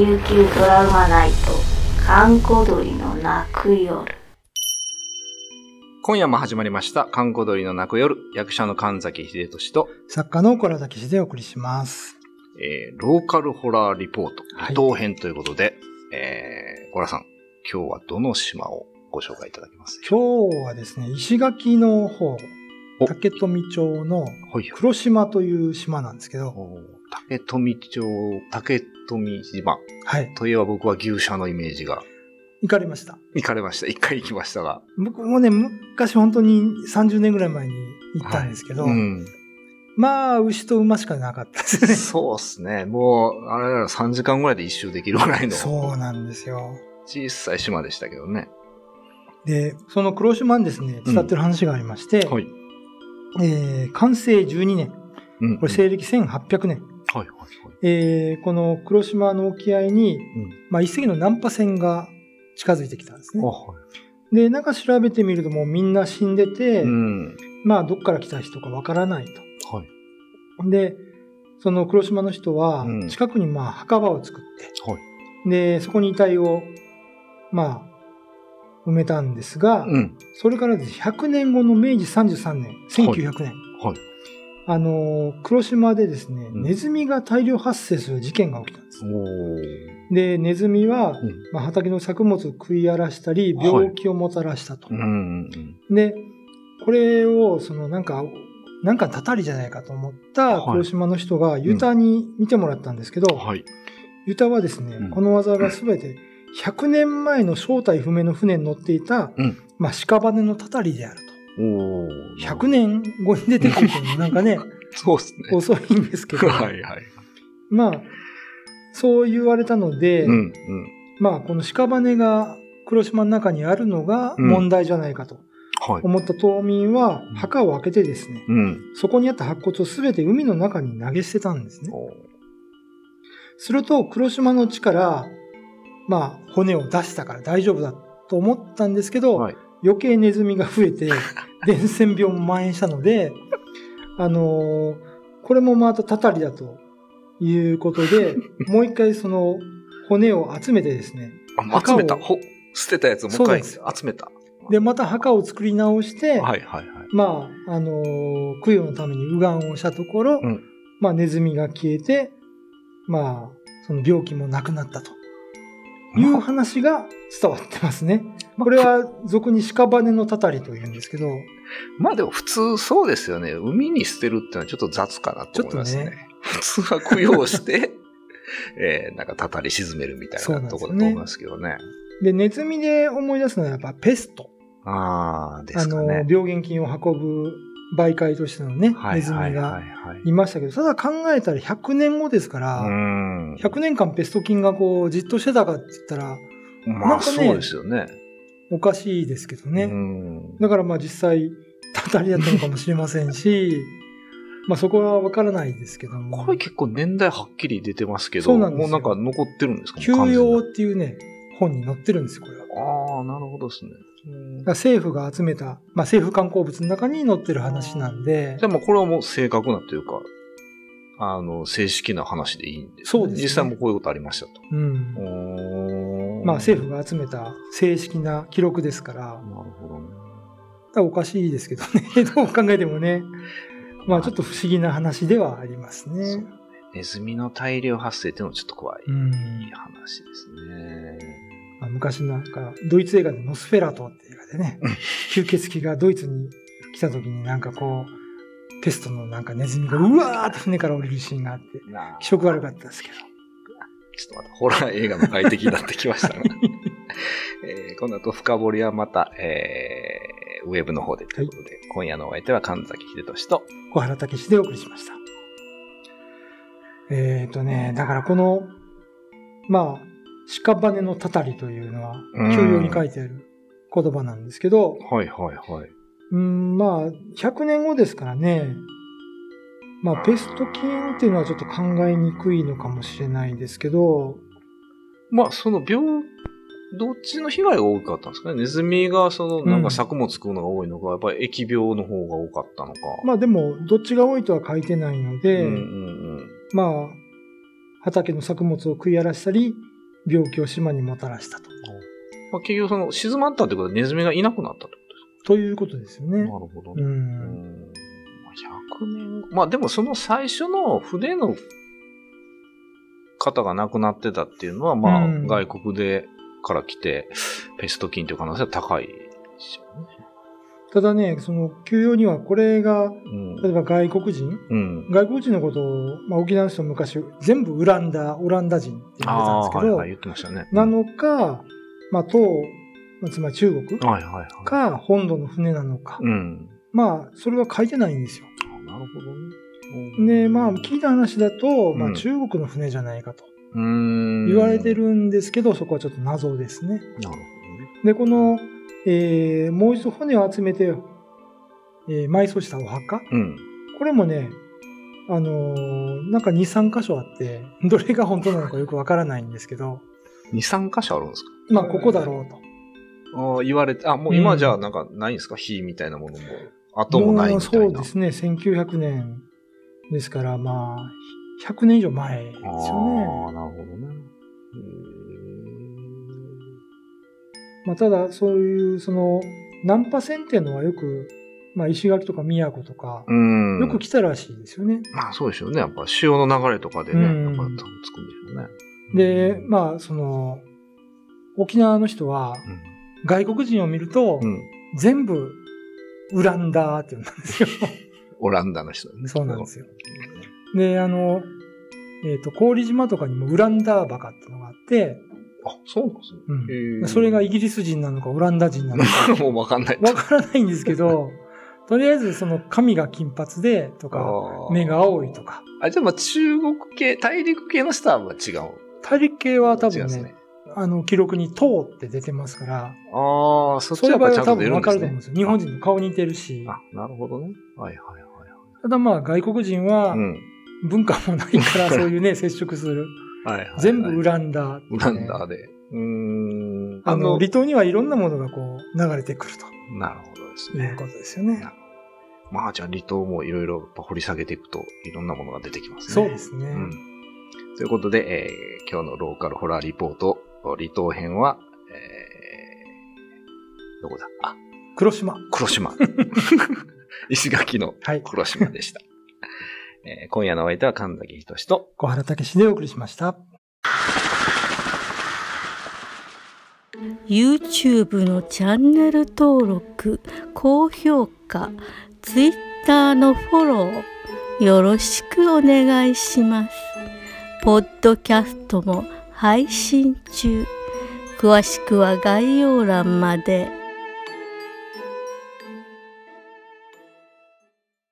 琉球ドラマナイト閑古鳥の泣く夜。今夜も始まりました、観光鳥の泣く夜、役者の神崎秀俊と、作家の小原武史でお送りします。えー、ローカルホラーリポート、はい。伊藤編ということで、えー、小原さん、今日はどの島をご紹介いただけます？今日はですね、石垣の方、お。竹富町の。黒島という島なんですけど、おー竹富町、竹富島はい。といえば僕は牛舎のイメージが、行かれました？行かれました。一回行きましたが。僕もね、昔本当に30年ぐらい前に行ったんですけど、うん。まあ、牛と馬しかなかったですね。そうっすね。もう、あれら3時間ぐらいで一周できるぐらいのそうなんですよ。小さい島でしたけどね。で、その黒島にですね、伝ってる話がありまして、はい。えー完成12年、うんこれ西暦1800年、はいはいはい。えーこの黒島の沖合に、うん。まあ、一隻の難破船が近づいてきたんですねあ、。はい。で、なんか調べてみるともうみんな死んでて、うん。まあどっから来た人かわからないはい。と。で、その黒島の人はうん近くにまあ墓場を作って、はい。で、そこに遺体をまあ埋めたんですが、うん。それからですね100年後の明治33年、1900年、はい。あのー黒島でですね、うんネズミが大量発生する事件が起きたんです。で、ネズミは、うん。まあ、畑の作物を食い荒らしたり、はい病気をもたらしたと。うんうんで、これを、そのなんか、なんかたたりじゃないかと思ったはい黒島の人がユタに見てもらったんですけど、うん。はい。ユタはですね、うんこの技がすべて 100年前の正体不明の船に乗っていた、うんまあ、屍のたたりであると。おー。100年後に出てくるとなんかね、そうっすね。遅いんですけど、はいはい。まあ、そう言われたので、うんうん。まあ、この屍が黒島の中にあるのがうん問題じゃないかとはい。思った島民は墓を開けてですね、うん。そこにあった白骨をすべて海の中に投げ捨てたんですね。すると、黒島の地から、まあ、骨を出したから大丈夫だと思ったんですけど、はい。余計ネズミが増えて、伝染病も蔓延したので、あのーこれもまたたたりだということで、もう一回その骨を集めてですね、あ、集めた。墓ほ、捨てたやつをもう一回集めた。で、また墓を作り直して、はいはいはい。まあ、あのー供養のために右岸をしたところ、うんまあ、ネズミが消えて、まあ、その病気もなくなったという話が伝わってますね。これは俗に屍のたたりと言うんですけど、まあでも普通そうですよね。海に捨てるってのはちょっと雑かなと思いますね。ちょっと普通は供養して、えー、なんかたたり沈めるみたいなところだと思いますけどね。で、ネズミで思い出すのはやっぱペスト。ああ、であの、すかね。病原菌を運ぶ媒介としてのね、はいネズミがはいましたけど、ただ考えたら100年後ですから、うん。100年間ペスト菌がこう、じっとしてたかって言ったら、まあねそうですよね。おかしいですけどね。うん。だからまあ実際、たたりだったのかもしれませんし、まあそこはわからないですけども。これ結構年代はっきり出てますけど、そうなんですよもうなんか残ってるんですか休養にっていうね、本に載ってるんですよ、これは。ああ、なるほどですね。ら政府が集めた、まあ政府観光物の中に載ってる話なんでで、もこれはもう正確なというか、あの、正式な話でいいんです、そうですね実際もこういうことありましたと。うん。まあ政府が集めた正式な記録ですから、なるほどね。だおかしいですけどね、どう考えてもね、まあちょっと不思議な話ではありますそうね。ネズミの大量発生っていうのはちょっと怖いうん。話ですね。まあ昔なんか、ドイツ映画でノスフェラトっていう映画でねうん、吸血鬼がドイツに来た時になんかこう、ペストのなんかネズミがうわーって船から降りるシーンがあって、気色悪かったですけど。ちょっとまたホラー映画の快適になってきましたが、えーこの後深掘りはまた、えーウェブの方でということで、今夜のお相手は神崎秀俊と、小原武史でお送りしました。えっ、ー、とね、だからこの、まあ、屍のたたりというのは、うん休養に書いてある言葉なんですけど、はいはいはい。うん、まあ、100年後ですからね、まあ、ペスト菌っていうのはちょっと考えにくいのかもしれないですけど、まあ、その病、どっちの被害が多かったんですかね？ネズミがその、なんか作物食うのが多いのか、やっぱり疫病の方が多かったのか。まあでも、どっちが多いとは書いてないので、うんうんうん。まあ、畑の作物を食い荒らしたり、病気を島にもたらしたと。まあ、結局その静まったってことはネズミがいなくなったってことですということですよね。かなるほどう。ね。うんん100年後。まあでもその最初の船の方が亡くなってたっていうのは、まあうん外国でから来て、ペスト菌という可能性は高いですよね。ただね、その休養にはこれが、うん。例えば外国人？うん。外国人のことを、まあ、沖縄の人も昔全部ウランダ、オランダ人って呼んでたんですけど、はいはい、言ってましたね。なのか、まあ、当、まあつまり中国はいはいはい。か本土の船なのか。うん。まあ、それは書いてないんですよ。あなるほどね。で、まあ、聞いた話だと、まあ、うん中国の船じゃないかと。言われてるんですけど、そこはちょっと謎ですね。なるほどね。で、この、えーもう一度骨を集めて、えー埋葬したお墓。うん。これもね、あのーなんか2、3箇所あって、どれが本当なのかよくわからないんですけど、2、3箇所あるんですか？まあ、ここだろうと。ああ、言われて、あ、もううん今じゃあなんかないんですか？火みたいなものも。後もないみたいな。そうですね、1900年ですから、まあ、100年以上前ですよね。ああ、なるほどね。まあ、ただ、そういう、その、ナンパ船っていうのはよく、まあ、石垣とか宮古とか。よく来たらしいですよね。まあそうでしょうね。やっぱ潮の流れとかでね、うんやっぱつくんでしょうね。で、まあ、その、沖縄の人は、外国人を見ると。全部、ウランダーって言うんですよ。オランダの人ね。そうなんですよ。で、あの、えっ、と、郡島とかにもウランダーバカってのがあって、あ、そうなんですね。うんそれがイギリス人なのかオランダ人なのか もうわかんない。わからないんですけど、とりあえずその髪が金髪でとか、目が青いとか、あ、じゃあまあ中国系、大陸系のスターは違う。大陸系は多分ねね、あの、記録に唐って出てますから、ああ、そっちそういう場合はやっぱちゃんと出は多分わるんですね。かると思うんですよ。日本人の顔似てるし。あ、なるほどね。はいはいはいただまあ外国人は。文化もないから そういうね、接触する。はいはい、はい。全部ウランダね、ウランダーで。うーん。あの、離島にはいろんなものがこう流れてくるなるほどですね。ということですよね。まあじゃあ離島もいろいろ掘り下げていくといろんなものが出てきますね。そうですね。うん。ということで、えー今日のローカルホラーリポート、離島編は、えー、どこだ？あ、黒島。黒島。石垣のはい。黒島でした。えー今夜のお相手は神崎仁と、小原武史でお送りしました。YouTube のチャンネル登録高評価 Twitter のフォローよろしくお願いしますポッドキャストも配信中詳しくは概要欄まで。